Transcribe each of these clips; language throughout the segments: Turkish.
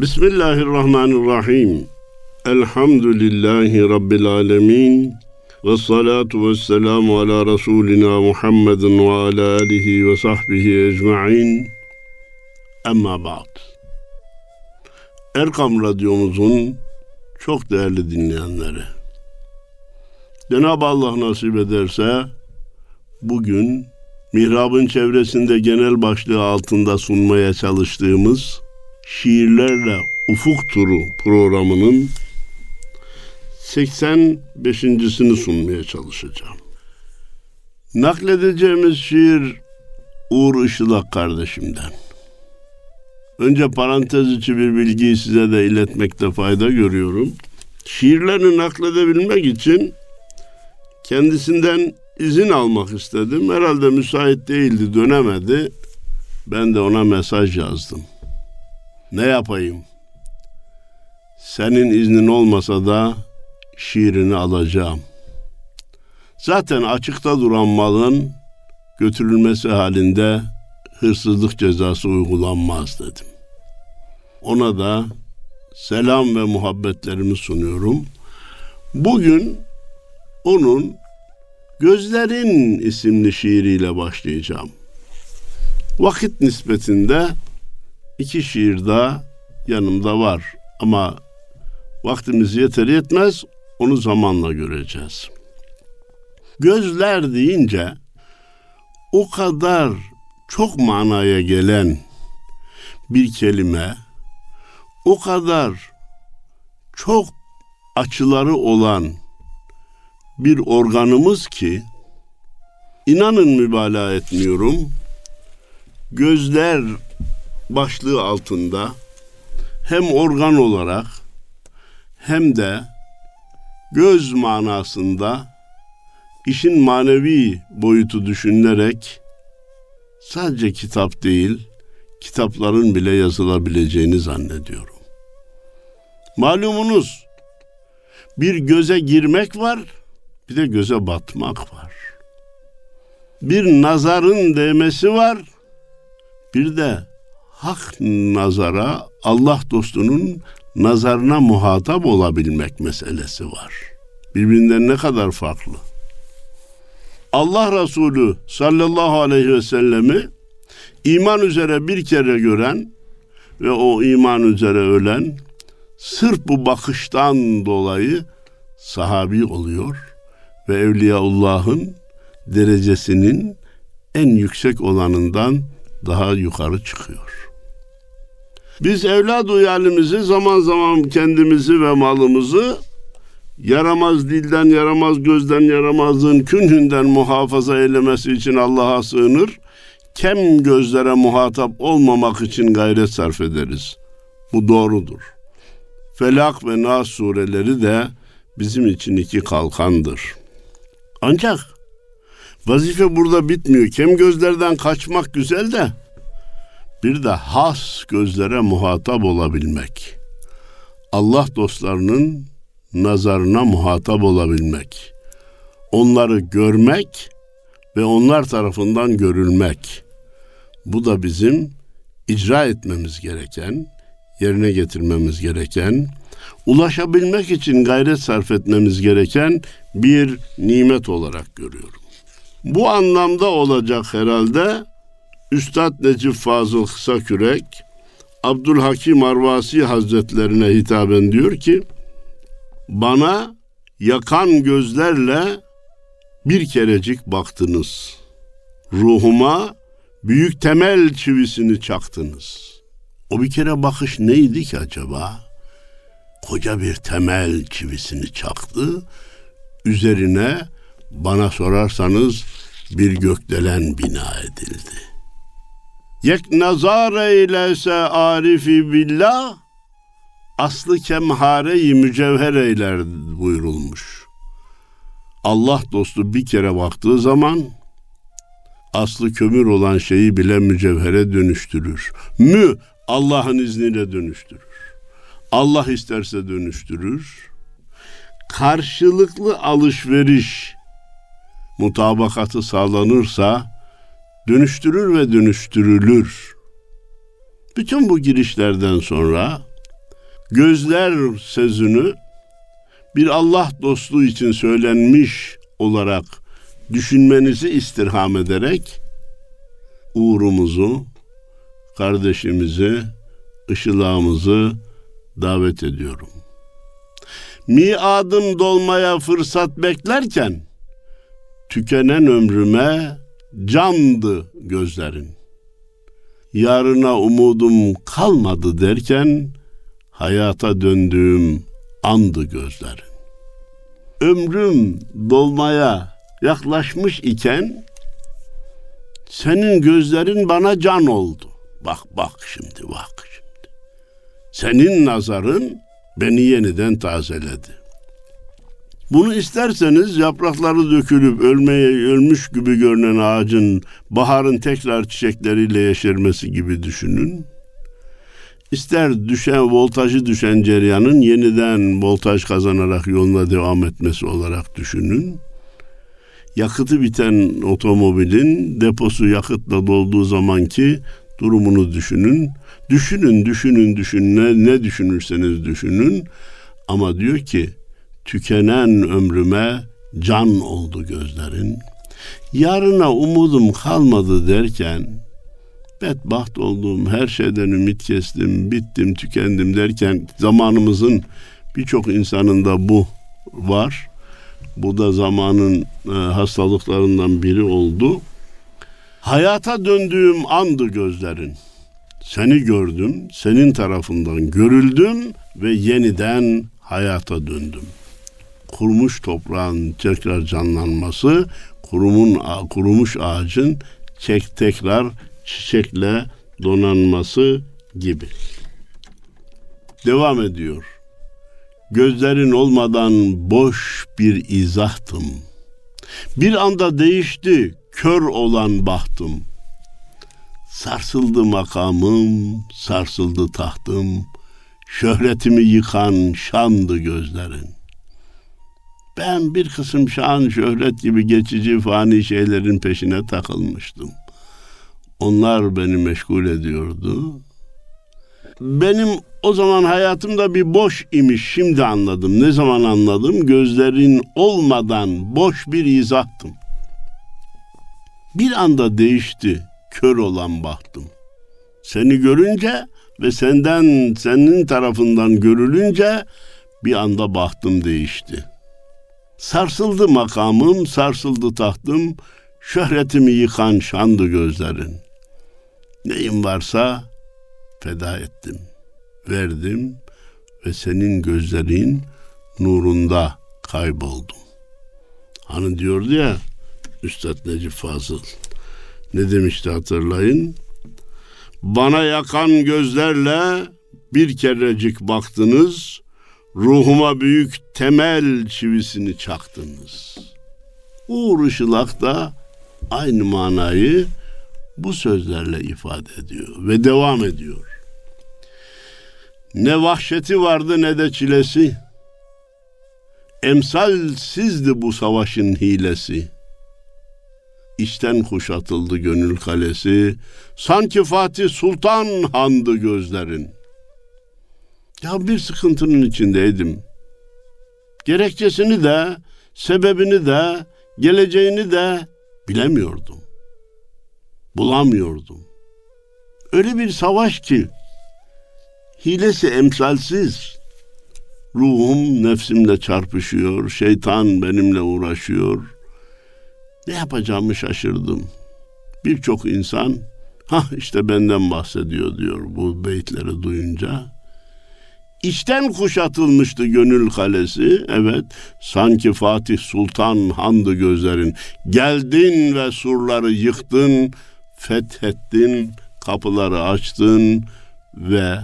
Bismillahirrahmanirrahim. Elhamdülillahi Rabbil alemin. Ve salatu ve selamu ala Resulina Muhammedin ve ala alihi ve sahbihi ecma'in. Emma ba'd. Erkam Radyomuzun çok değerli dinleyenleri. Cenab-ı Allah nasip ederse bugün mihrabın çevresinde genel başlığı altında sunmaya çalıştığımız şiirlerle ufuk turu programının 85.sini sunmaya çalışacağım. Nakledeceğimiz şiir Uğur Işılak kardeşimden. Önce parantez içi bir bilgiyi size de iletmekte fayda görüyorum. Şiirlerini nakledebilmek için kendisinden izin almak istedim. Herhalde müsait değildi, dönemedi. Ben de ona mesaj yazdım. Ne yapayım? Senin iznin olmasa da şiirini alacağım. Zaten açıkta duran malın götürülmesi halinde hırsızlık cezası uygulanmaz dedim. Ona da selam ve muhabbetlerimi sunuyorum. Bugün onun Gözlerin isimli şiiriyle başlayacağım. Vakit nispetinde iki şiir daha yanımda var ama vaktimiz yeteri yetmez onu zamanla göreceğiz. Gözler deyince o kadar çok manaya gelen bir kelime, o kadar çok açıları olan bir organımız ki inanın mübalağa etmiyorum. Gözler başlığı altında hem organ olarak hem de göz manasında işin manevi boyutu düşünülerek sadece kitap değil, kitapların bile yazılabileceğini zannediyorum. Malumunuz bir göze girmek var, bir de göze batmak var. Bir nazarın değmesi var. Bir de hak nazara Allah dostunun nazarına muhatap olabilmek meselesi var. Birbirinden ne kadar farklı. Allah Resulü sallallahu aleyhi ve sellemi iman üzere bir kere gören ve o iman üzere ölen sırf bu bakıştan dolayı sahabi oluyor ve Evliyaullah'ın derecesinin en yüksek olanından daha yukarı çıkıyor. Biz evlad uyalimizi zaman zaman kendimizi ve malımızı yaramaz dilden, yaramaz gözden, yaramazlığın künhünden muhafaza eylemesi için Allah'a sığınır. Kem gözlere muhatap olmamak için gayret sarf ederiz. Bu doğrudur. Felak ve Nas sureleri de bizim için iki kalkandır.'' Ancak vazife burada bitmiyor. Kem gözlerden kaçmak güzel de bir de has gözlere muhatap olabilmek. Allah dostlarının nazarına muhatap olabilmek. Onları görmek ve onlar tarafından görülmek. Bu da bizim icra etmemiz gereken, yerine getirmemiz gereken, ulaşabilmek için gayret sarf etmemiz gereken bir nimet olarak görüyorum. Bu anlamda olacak herhalde Üstad Necip Fazıl Kısakürek Abdülhakim Arvasi Hazretlerine hitaben diyor ki bana yakan gözlerle bir kerecik baktınız. Ruhuma büyük temel çivisini çaktınız. O bir kere bakış neydi ki acaba? Koca bir temel çivisini çaktı üzerine bana sorarsanız bir gökdelen bina edildi. Yek nazar eylese arifi billah aslı kemhareyi mücevher eyler buyurulmuş. Allah dostu bir kere baktığı zaman aslı kömür olan şeyi bile mücevhere dönüştürür. Mü Allah'ın izniyle dönüştürür. Allah isterse dönüştürür karşılıklı alışveriş mutabakatı sağlanırsa dönüştürür ve dönüştürülür. Bütün bu girişlerden sonra gözler sözünü bir Allah dostluğu için söylenmiş olarak düşünmenizi istirham ederek uğrumuzu, kardeşimizi, ışılağımızı davet ediyorum. Miadım dolmaya fırsat beklerken tükenen ömrüme candı gözlerin. Yarına umudum kalmadı derken hayata döndüğüm andı gözlerin. Ömrüm dolmaya yaklaşmış iken senin gözlerin bana can oldu. Bak bak şimdi bak şimdi. Senin nazarın beni yeniden tazeledi. Bunu isterseniz yaprakları dökülüp ölmeye ölmüş gibi görünen ağacın baharın tekrar çiçekleriyle yeşermesi gibi düşünün. İster düşen voltajı düşen ceryanın yeniden voltaj kazanarak yoluna devam etmesi olarak düşünün. Yakıtı biten otomobilin deposu yakıtla dolduğu zamanki durumunu düşünün. Düşünün, düşünün, düşünün. Ne, ne düşünürseniz düşünün. Ama diyor ki tükenen ömrüme can oldu gözlerin. Yarına umudum kalmadı derken bedbaht olduğum her şeyden ümit kestim, bittim, tükendim derken zamanımızın birçok insanında bu var. Bu da zamanın e, hastalıklarından biri oldu. Hayata döndüğüm andı gözlerin. Seni gördüm, senin tarafından görüldüm ve yeniden hayata döndüm kurumuş toprağın tekrar canlanması, kurumun kurumuş ağacın çek tekrar çiçekle donanması gibi. Devam ediyor. Gözlerin olmadan boş bir izahtım. Bir anda değişti kör olan bahtım. Sarsıldı makamım, sarsıldı tahtım. Şöhretimi yıkan şandı gözlerin. Ben bir kısım şan, şöhret gibi geçici fani şeylerin peşine takılmıştım. Onlar beni meşgul ediyordu. Benim o zaman hayatımda bir boş imiş. Şimdi anladım. Ne zaman anladım? Gözlerin olmadan boş bir izahtım. Bir anda değişti kör olan bahtım. Seni görünce ve senden senin tarafından görülünce bir anda bahtım değişti.'' Sarsıldı makamım, sarsıldı tahtım, şöhretimi yıkan şandı gözlerin. Neyim varsa feda ettim, verdim ve senin gözlerin nurunda kayboldum. Hani diyordu ya Üstad Necip Fazıl, ne demişti hatırlayın? Bana yakan gözlerle bir kerecik baktınız, ruhuma büyük temel çivisini çaktınız. Uğur Işılak da aynı manayı bu sözlerle ifade ediyor ve devam ediyor. Ne vahşeti vardı ne de çilesi. Emsalsizdi bu savaşın hilesi. İçten kuşatıldı gönül kalesi. Sanki Fatih Sultan handı gözlerin. Ya bir sıkıntının içindeydim. Gerekçesini de, sebebini de, geleceğini de bilemiyordum. Bulamıyordum. Öyle bir savaş ki hilesi emsalsiz. Ruhum nefsimle çarpışıyor, şeytan benimle uğraşıyor. Ne yapacağımı şaşırdım. Birçok insan ha işte benden bahsediyor diyor bu beytleri duyunca. İçten kuşatılmıştı gönül kalesi. Evet, sanki Fatih Sultan handı gözlerin. Geldin ve surları yıktın, fethettin, kapıları açtın ve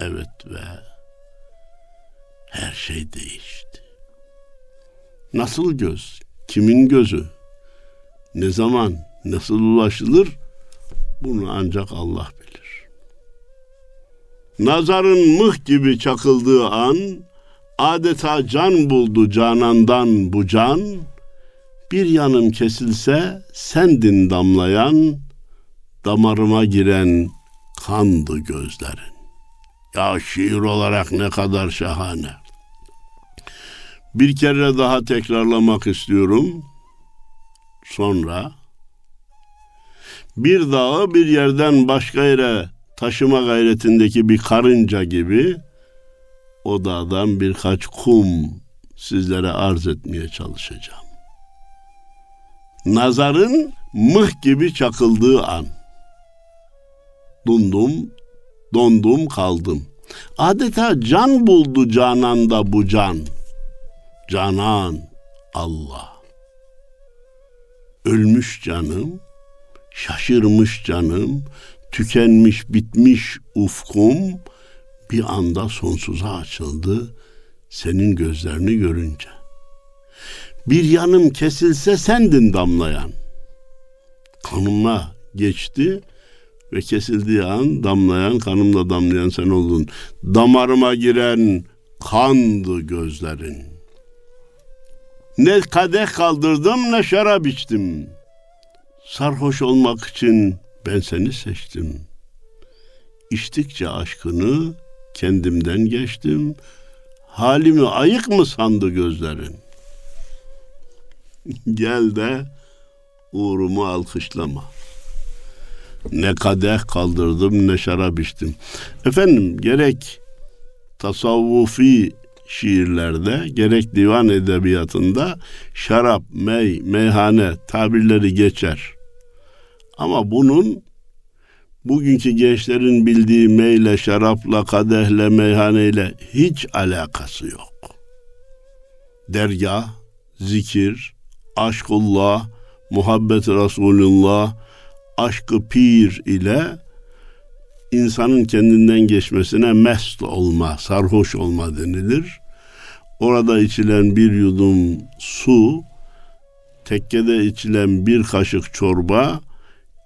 evet ve her şey değişti. Nasıl göz? Kimin gözü? Ne zaman? Nasıl ulaşılır? Bunu ancak Allah Nazarın mıh gibi çakıldığı an, adeta can buldu canandan bu can, bir yanım kesilse sendin damlayan, damarıma giren kandı gözlerin. Ya şiir olarak ne kadar şahane. Bir kere daha tekrarlamak istiyorum. Sonra bir dağı bir yerden başka yere taşıma gayretindeki bir karınca gibi o dağdan birkaç kum sizlere arz etmeye çalışacağım. Nazarın mıh gibi çakıldığı an. Dundum, dondum kaldım. Adeta can buldu cananda bu can. Canan Allah. Ölmüş canım, şaşırmış canım, tükenmiş bitmiş ufkum bir anda sonsuza açıldı senin gözlerini görünce. Bir yanım kesilse sendin damlayan. Kanıma geçti ve kesildiği an damlayan, kanımla damlayan sen oldun. Damarıma giren kandı gözlerin. Ne kadeh kaldırdım ne şarap içtim. Sarhoş olmak için ben seni seçtim. İçtikçe aşkını kendimden geçtim. Halimi ayık mı sandı gözlerin? Gel de uğrumu alkışlama. Ne kadeh kaldırdım ne şarap içtim. Efendim gerek tasavvufi şiirlerde gerek divan edebiyatında şarap, mey, meyhane tabirleri geçer. Ama bunun bugünkü gençlerin bildiği meyle, şarapla, kadehle, meyhaneyle hiç alakası yok. Dergah, zikir, aşkullah, muhabbet Resulullah, aşkı pir ile insanın kendinden geçmesine mest olma, sarhoş olma denilir. Orada içilen bir yudum su, tekkede içilen bir kaşık çorba,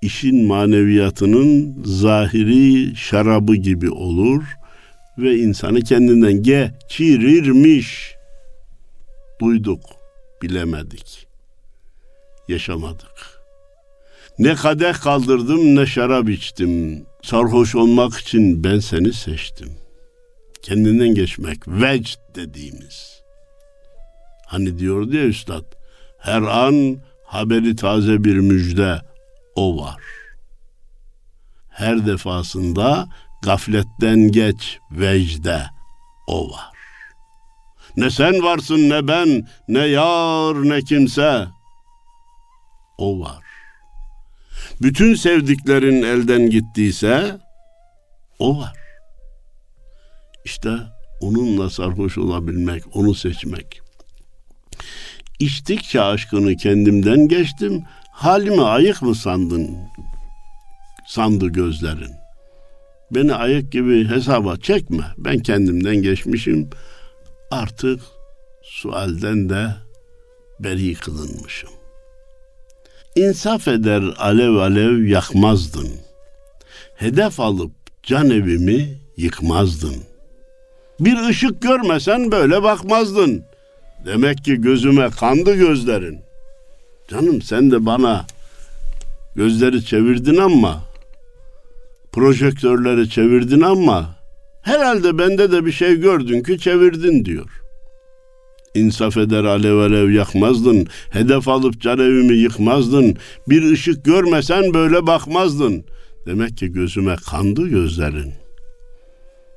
işin maneviyatının zahiri şarabı gibi olur ve insanı kendinden geçirirmiş. Duyduk, bilemedik, yaşamadık. Ne kadeh kaldırdım ne şarap içtim. Sarhoş olmak için ben seni seçtim. Kendinden geçmek, vecd dediğimiz. Hani diyordu ya üstad, her an haberi taze bir müjde, o var. Her defasında gafletten geç vecde o var. Ne sen varsın ne ben, ne yar ne kimse. O var. Bütün sevdiklerin elden gittiyse o var. İşte onunla sarhoş olabilmek, onu seçmek. İçtikçe aşkını kendimden geçtim, halimi ayık mı sandın? Sandı gözlerin. Beni ayık gibi hesaba çekme. Ben kendimden geçmişim. Artık sualden de beri kılınmışım. İnsaf eder alev alev yakmazdın. Hedef alıp can evimi yıkmazdın. Bir ışık görmesen böyle bakmazdın. Demek ki gözüme kandı gözlerin.'' Canım sen de bana gözleri çevirdin ama projektörleri çevirdin ama herhalde bende de bir şey gördün ki çevirdin diyor. İnsaf eder alev alev yakmazdın, hedef alıp can evimi yıkmazdın, bir ışık görmesen böyle bakmazdın. Demek ki gözüme kandı gözlerin.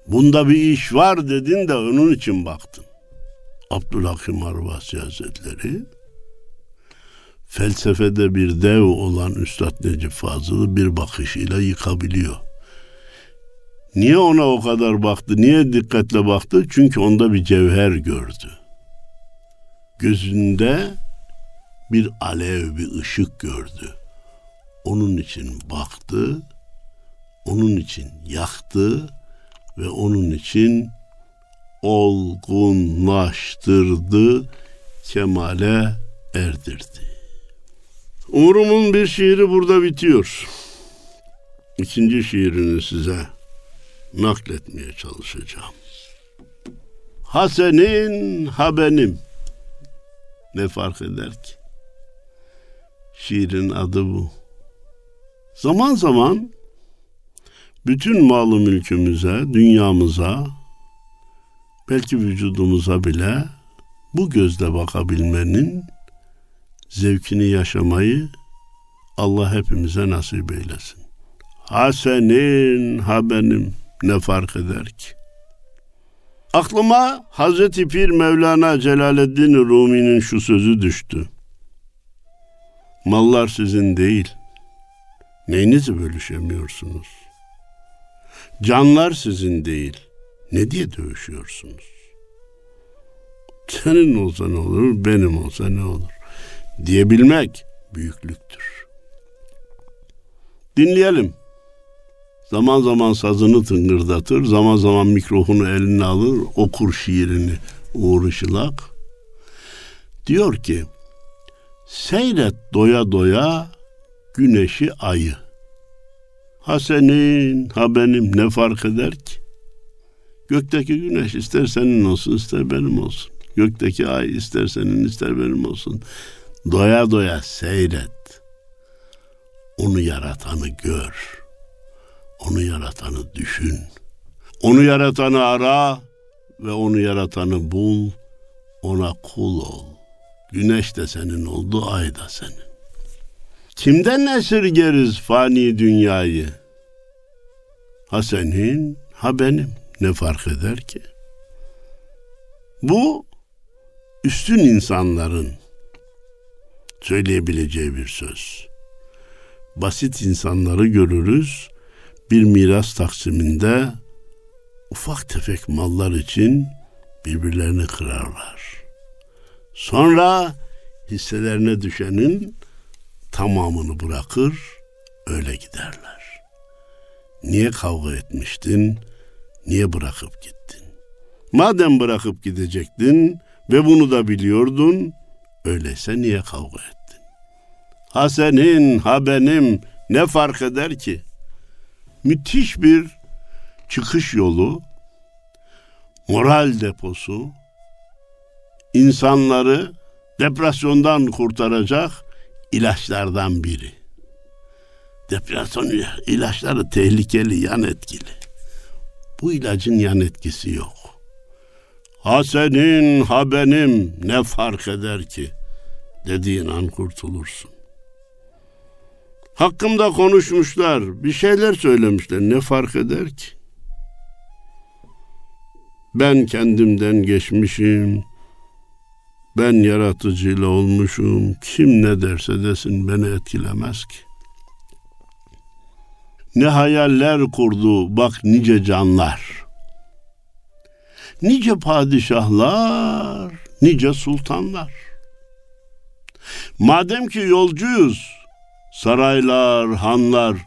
Bunda bir iş var dedin de onun için baktın. Abdülhakim Arvasi Hazretleri felsefede bir dev olan Üstad Necip Fazıl'ı bir bakışıyla yıkabiliyor. Niye ona o kadar baktı? Niye dikkatle baktı? Çünkü onda bir cevher gördü. Gözünde bir alev, bir ışık gördü. Onun için baktı, onun için yaktı ve onun için olgunlaştırdı, kemale erdirdi. Umurum'un bir şiiri burada bitiyor. İkinci şiirini size nakletmeye çalışacağım. Ha senin ha benim. Ne fark eder ki? Şiirin adı bu. Zaman zaman bütün malı mülkümüze, dünyamıza, belki vücudumuza bile bu gözle bakabilmenin zevkini yaşamayı Allah hepimize nasip eylesin. Ha senin ha benim ne fark eder ki? Aklıma Hazreti Pir Mevlana Celaleddin Rumi'nin şu sözü düştü. Mallar sizin değil. Neyinizi bölüşemiyorsunuz? Canlar sizin değil. Ne diye dövüşüyorsunuz? Senin olsa ne olur, benim olsa ne olur? Diyebilmek büyüklüktür. Dinleyelim. Zaman zaman sazını tıngırdatır, zaman zaman mikrofonu eline alır, okur şiirini Uğur Işılak. Diyor ki, seyret doya doya güneşi ayı. Ha senin ha benim ne fark eder ki? Gökteki güneş ister senin olsun ister benim olsun. Gökteki ay ister senin ister benim olsun. Doya doya seyret. Onu yaratanı gör. Onu yaratanı düşün. Onu yaratanı ara ve onu yaratanı bul. Ona kul ol. Güneş de senin oldu, ay da senin. Kimden esirgeriz fani dünyayı? Ha senin, ha benim. Ne fark eder ki? Bu üstün insanların söyleyebileceği bir söz. Basit insanları görürüz bir miras taksiminde ufak tefek mallar için birbirlerini kırarlar. Sonra hisselerine düşenin tamamını bırakır, öyle giderler. Niye kavga etmiştin? Niye bırakıp gittin? Madem bırakıp gidecektin ve bunu da biliyordun, öyleyse niye kavga ettin? Ha senin, ha benim ne fark eder ki? Müthiş bir çıkış yolu, moral deposu, insanları depresyondan kurtaracak ilaçlardan biri. Depresyon ilaçları tehlikeli, yan etkili. Bu ilacın yan etkisi yok. Ha senin ha benim ne fark eder ki dediğin an kurtulursun. Hakkımda konuşmuşlar, bir şeyler söylemişler. Ne fark eder ki? Ben kendimden geçmişim. Ben yaratıcıyla olmuşum. Kim ne derse desin beni etkilemez ki. Ne hayaller kurdu bak nice canlar. Nice padişahlar, nice sultanlar. Madem ki yolcuyuz, saraylar, hanlar,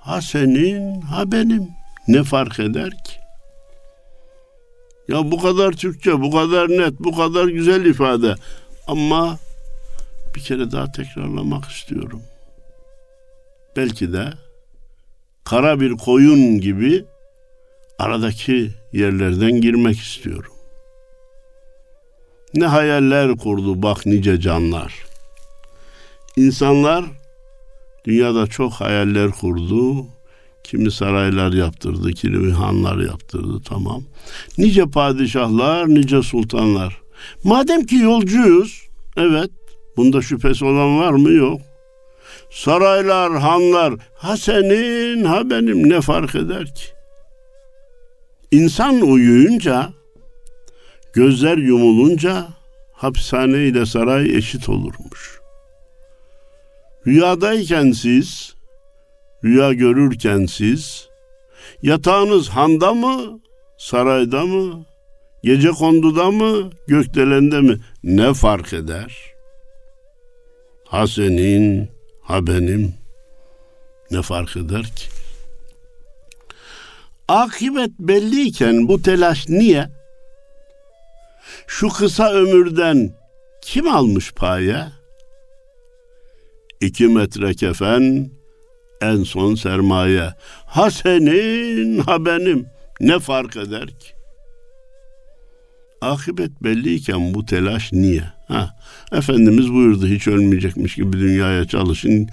ha senin ha benim ne fark eder ki? Ya bu kadar Türkçe, bu kadar net, bu kadar güzel ifade. Ama bir kere daha tekrarlamak istiyorum. Belki de kara bir koyun gibi aradaki yerlerden girmek istiyorum. Ne hayaller kurdu bak nice canlar. İnsanlar dünyada çok hayaller kurdu. Kimi saraylar yaptırdı, kimi hanlar yaptırdı tamam. Nice padişahlar, nice sultanlar. Madem ki yolcuyuz, evet bunda şüphesi olan var mı? Yok. Saraylar, hanlar, ha senin ha benim ne fark eder ki? İnsan uyuyunca, gözler yumulunca hapishane ile saray eşit olurmuş. Rüyadayken siz, rüya görürken siz, yatağınız handa mı, sarayda mı, gece konduda mı, gökdelende mi ne fark eder? Ha senin, ha benim ne fark eder ki? Akibet belliyken bu telaş niye? Şu kısa ömürden kim almış paya? İki metre kefen, en son sermaye. Ha senin ha benim ne fark eder ki? Akibet belliyken bu telaş niye? Ha, Efendimiz buyurdu hiç ölmeyecekmiş gibi dünyaya çalışın.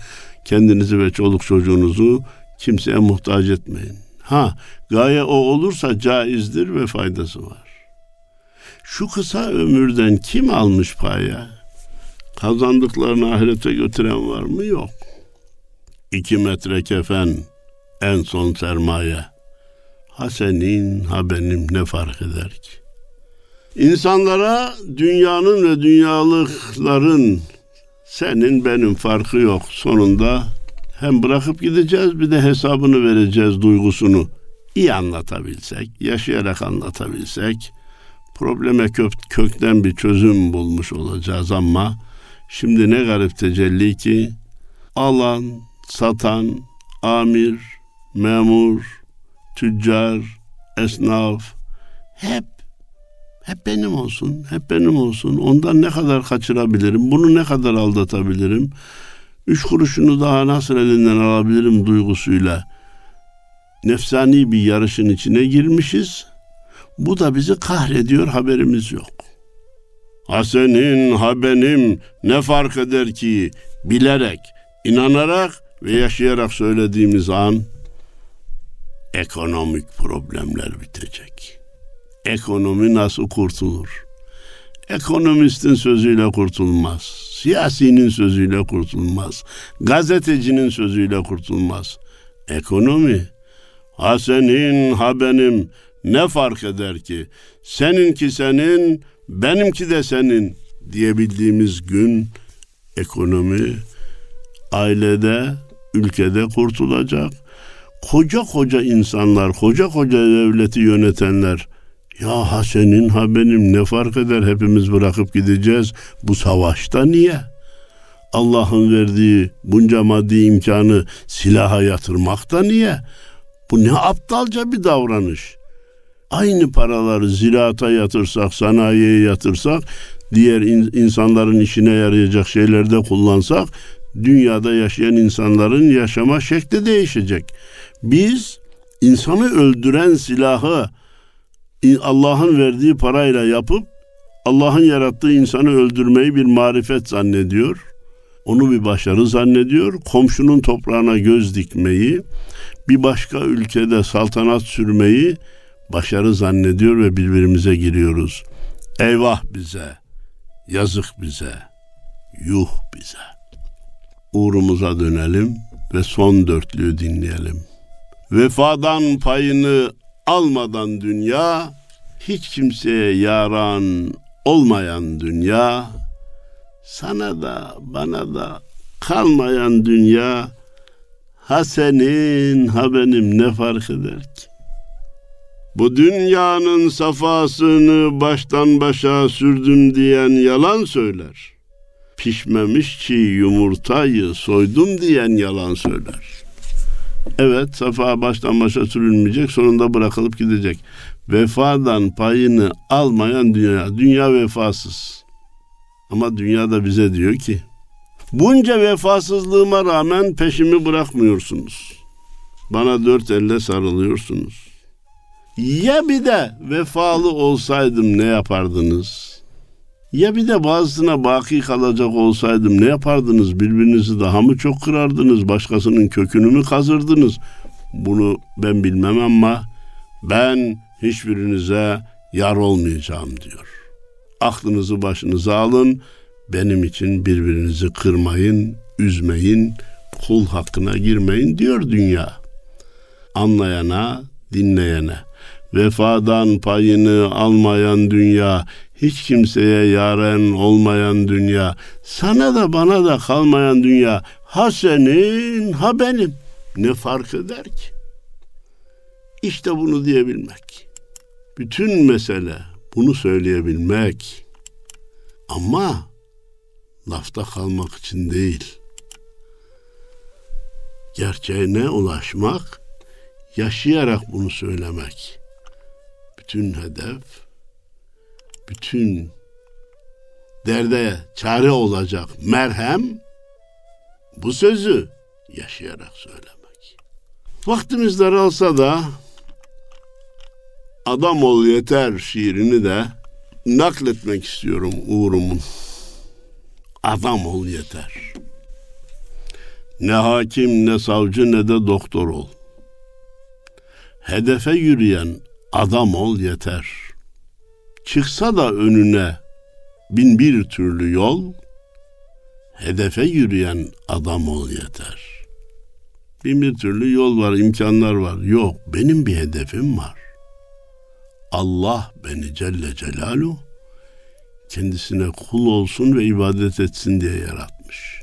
Kendinizi ve çoluk çocuğunuzu kimseye muhtaç etmeyin. Ha, gaye o olursa caizdir ve faydası var. Şu kısa ömürden kim almış paya? Kazandıklarını ahirete götüren var mı? Yok. İki metre kefen, en son sermaye. Ha senin ha benim ne fark eder ki? İnsanlara dünyanın ve dünyalıkların senin benim farkı yok. Sonunda hem bırakıp gideceğiz bir de hesabını vereceğiz duygusunu iyi anlatabilsek, yaşayarak anlatabilsek probleme kök, kökten bir çözüm bulmuş olacağız ama şimdi ne garip tecelli ki alan, satan, amir, memur, tüccar, esnaf hep hep benim olsun, hep benim olsun. Ondan ne kadar kaçırabilirim, bunu ne kadar aldatabilirim, üç kuruşunu daha nasıl elinden alabilirim duygusuyla nefsani bir yarışın içine girmişiz. Bu da bizi kahrediyor, haberimiz yok. Ha senin, ha benim ne fark eder ki bilerek, inanarak ve yaşayarak söylediğimiz an ekonomik problemler bitecek. Ekonomi nasıl kurtulur? Ekonomistin sözüyle kurtulmaz. Siyasinin sözüyle kurtulmaz. Gazetecinin sözüyle kurtulmaz. Ekonomi ha senin ha benim ne fark eder ki? Seninki senin, benimki de senin diyebildiğimiz gün ekonomi ailede, ülkede kurtulacak. Koca koca insanlar, koca koca devleti yönetenler ya ha senin ha benim ne fark eder hepimiz bırakıp gideceğiz bu savaşta niye? Allah'ın verdiği bunca maddi imkanı silaha yatırmak da niye? Bu ne aptalca bir davranış. Aynı paraları ziraata yatırsak, sanayiye yatırsak, diğer in- insanların işine yarayacak şeylerde kullansak, dünyada yaşayan insanların yaşama şekli değişecek. Biz insanı öldüren silahı Allah'ın verdiği parayla yapıp Allah'ın yarattığı insanı öldürmeyi bir marifet zannediyor. Onu bir başarı zannediyor. Komşunun toprağına göz dikmeyi, bir başka ülkede saltanat sürmeyi başarı zannediyor ve birbirimize giriyoruz. Eyvah bize, yazık bize, yuh bize. Uğrumuza dönelim ve son dörtlüğü dinleyelim. Vefadan payını almadan dünya, hiç kimseye yaran olmayan dünya, sana da bana da kalmayan dünya, ha senin ha benim ne fark eder ki? Bu dünyanın safasını baştan başa sürdüm diyen yalan söyler. Pişmemiş çiğ yumurtayı soydum diyen yalan söyler. Evet safa baştan başa sürülmeyecek sonunda bırakılıp gidecek. Vefadan payını almayan dünya. Dünya vefasız. Ama dünya da bize diyor ki bunca vefasızlığıma rağmen peşimi bırakmıyorsunuz. Bana dört elle sarılıyorsunuz. Ya bir de vefalı olsaydım ne yapardınız? Ya bir de bazısına baki kalacak olsaydım ne yapardınız? Birbirinizi daha mı çok kırardınız? Başkasının kökünü mü kazırdınız? Bunu ben bilmem ama ben hiçbirinize yar olmayacağım diyor. Aklınızı başınıza alın. Benim için birbirinizi kırmayın, üzmeyin, kul hakkına girmeyin diyor dünya. Anlayana, dinleyene vefadan payını almayan dünya, hiç kimseye yaren olmayan dünya, sana da bana da kalmayan dünya, ha senin ha benim. Ne fark eder ki? İşte bunu diyebilmek. Bütün mesele bunu söyleyebilmek. Ama lafta kalmak için değil. Gerçeğine ulaşmak, yaşayarak bunu söylemek bütün hedef, bütün derde çare olacak merhem bu sözü yaşayarak söylemek. Vaktimiz daralsa da Adam ol yeter şiirini de nakletmek istiyorum Uğur'umun. Adam ol yeter. Ne hakim ne savcı ne de doktor ol. Hedefe yürüyen adam ol yeter. Çıksa da önüne bin bir türlü yol, hedefe yürüyen adam ol yeter. Bin bir türlü yol var, imkanlar var. Yok, benim bir hedefim var. Allah beni Celle Celaluhu kendisine kul olsun ve ibadet etsin diye yaratmış.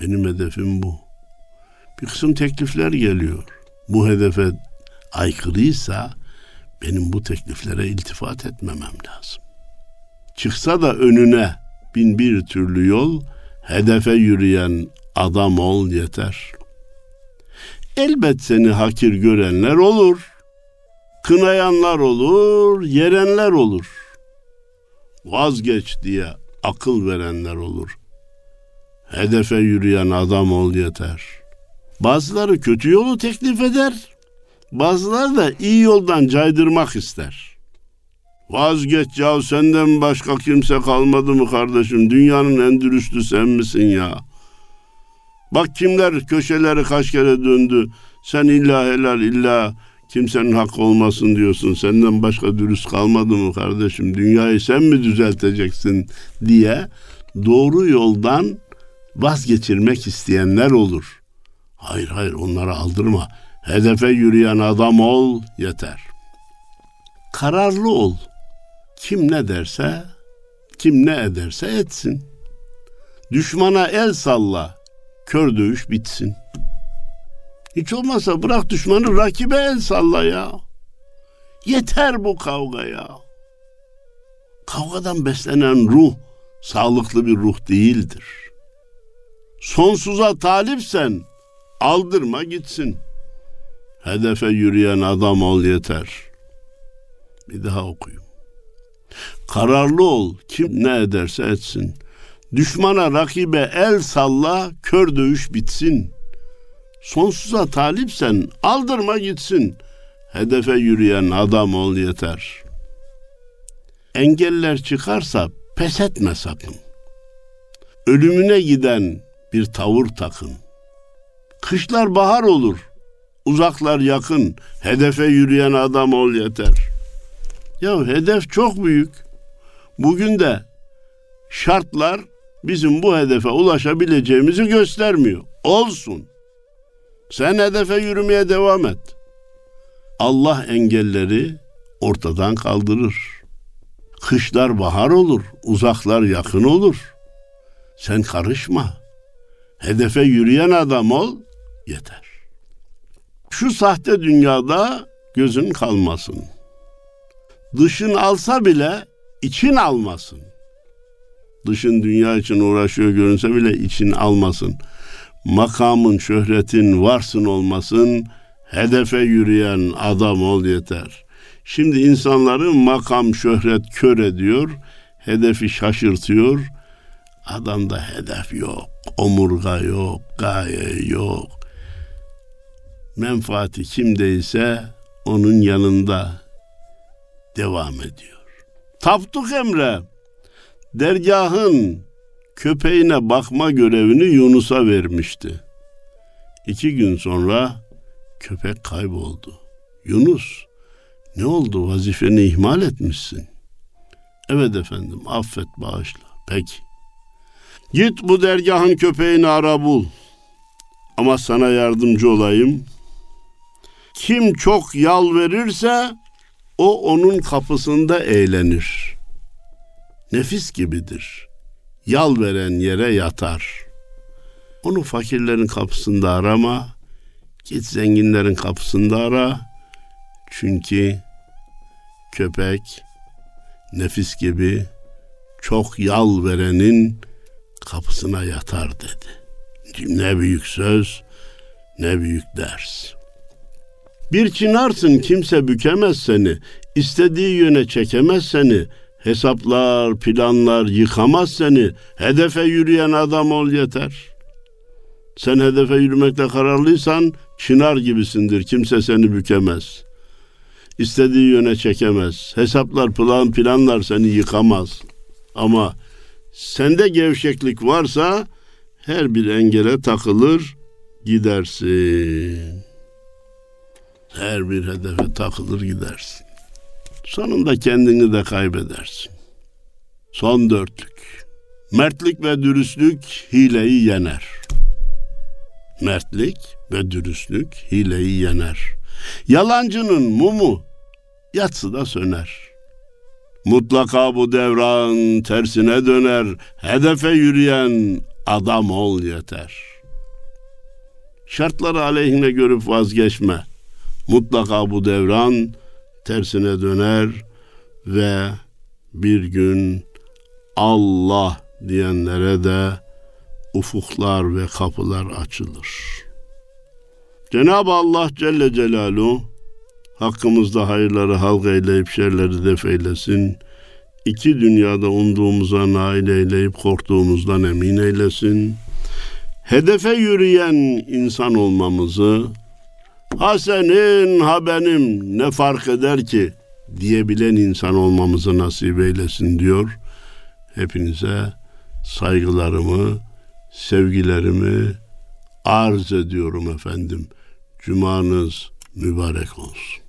Benim hedefim bu. Bir kısım teklifler geliyor. Bu hedefe aykırıysa benim bu tekliflere iltifat etmemem lazım. Çıksa da önüne bin bir türlü yol, hedefe yürüyen adam ol yeter. Elbet seni hakir görenler olur, kınayanlar olur, yerenler olur. Vazgeç diye akıl verenler olur. Hedefe yürüyen adam ol yeter. Bazıları kötü yolu teklif eder, bazıları da iyi yoldan caydırmak ister. Vazgeç ya senden başka kimse kalmadı mı kardeşim? Dünyanın en dürüstü sen misin ya? Bak kimler köşeleri kaç kere döndü. Sen illa helal illa kimsenin hakkı olmasın diyorsun. Senden başka dürüst kalmadı mı kardeşim? Dünyayı sen mi düzelteceksin diye doğru yoldan vazgeçirmek isteyenler olur. Hayır hayır onları aldırma. Hedefe yürüyen adam ol yeter. Kararlı ol. Kim ne derse, kim ne ederse etsin. Düşmana el salla, kör dövüş bitsin. Hiç olmazsa bırak düşmanı rakibe el salla ya. Yeter bu kavga ya. Kavgadan beslenen ruh sağlıklı bir ruh değildir. Sonsuza talipsen aldırma gitsin. Hedefe yürüyen adam ol yeter. Bir daha okuyayım. Kararlı ol kim ne ederse etsin. Düşmana rakibe el salla kör dövüş bitsin. Sonsuza talipsen aldırma gitsin. Hedefe yürüyen adam ol yeter. Engeller çıkarsa pes etme sakın. Ölümüne giden bir tavır takın. Kışlar bahar olur, uzaklar yakın, hedefe yürüyen adam ol yeter. Ya hedef çok büyük. Bugün de şartlar bizim bu hedefe ulaşabileceğimizi göstermiyor. Olsun. Sen hedefe yürümeye devam et. Allah engelleri ortadan kaldırır. Kışlar bahar olur, uzaklar yakın olur. Sen karışma. Hedefe yürüyen adam ol, yeter. Şu sahte dünyada gözün kalmasın. Dışın alsa bile için almasın. Dışın dünya için uğraşıyor görünse bile için almasın. Makamın, şöhretin varsın olmasın. Hedefe yürüyen adam ol yeter. Şimdi insanları makam, şöhret kör ediyor. Hedefi şaşırtıyor. Adamda hedef yok, omurga yok, gaye yok. Menfaati kimdeyse onun yanında devam ediyor. Tapduk Emre dergahın köpeğine bakma görevini Yunus'a vermişti. İki gün sonra köpek kayboldu. Yunus ne oldu vazifeni ihmal etmişsin. Evet efendim affet bağışla. Peki. Git bu dergahın köpeğini ara bul. Ama sana yardımcı olayım. Kim çok yal verirse o onun kapısında eğlenir. Nefis gibidir. Yal veren yere yatar. Onu fakirlerin kapısında arama. Git zenginlerin kapısında ara. Çünkü köpek nefis gibi çok yal verenin kapısına yatar dedi. Ne büyük söz, ne büyük ders. Bir çinarsın kimse bükemez seni, istediği yöne çekemez seni, hesaplar, planlar yıkamaz seni, hedefe yürüyen adam ol yeter. Sen hedefe yürümekte kararlıysan çınar gibisindir, kimse seni bükemez. İstediği yöne çekemez, hesaplar, plan, planlar seni yıkamaz. Ama sende gevşeklik varsa her bir engele takılır gidersin. Her bir hedefe takılır gidersin. Sonunda kendini de kaybedersin. Son dörtlük. Mertlik ve dürüstlük hileyi yener. Mertlik ve dürüstlük hileyi yener. Yalancının mumu yatsıda söner. Mutlaka bu devran tersine döner. Hedefe yürüyen adam ol yeter. Şartları aleyhine görüp vazgeçme. Mutlaka bu devran tersine döner ve bir gün Allah diyenlere de ufuklar ve kapılar açılır. Cenab-ı Allah Celle Celaluhu hakkımızda hayırları halk eyleyip şerleri def eylesin. İki dünyada umduğumuza nail eyleyip korktuğumuzdan emin eylesin. Hedefe yürüyen insan olmamızı ha senin ha benim ne fark eder ki diyebilen insan olmamızı nasip eylesin diyor. Hepinize saygılarımı, sevgilerimi arz ediyorum efendim. Cumanız mübarek olsun.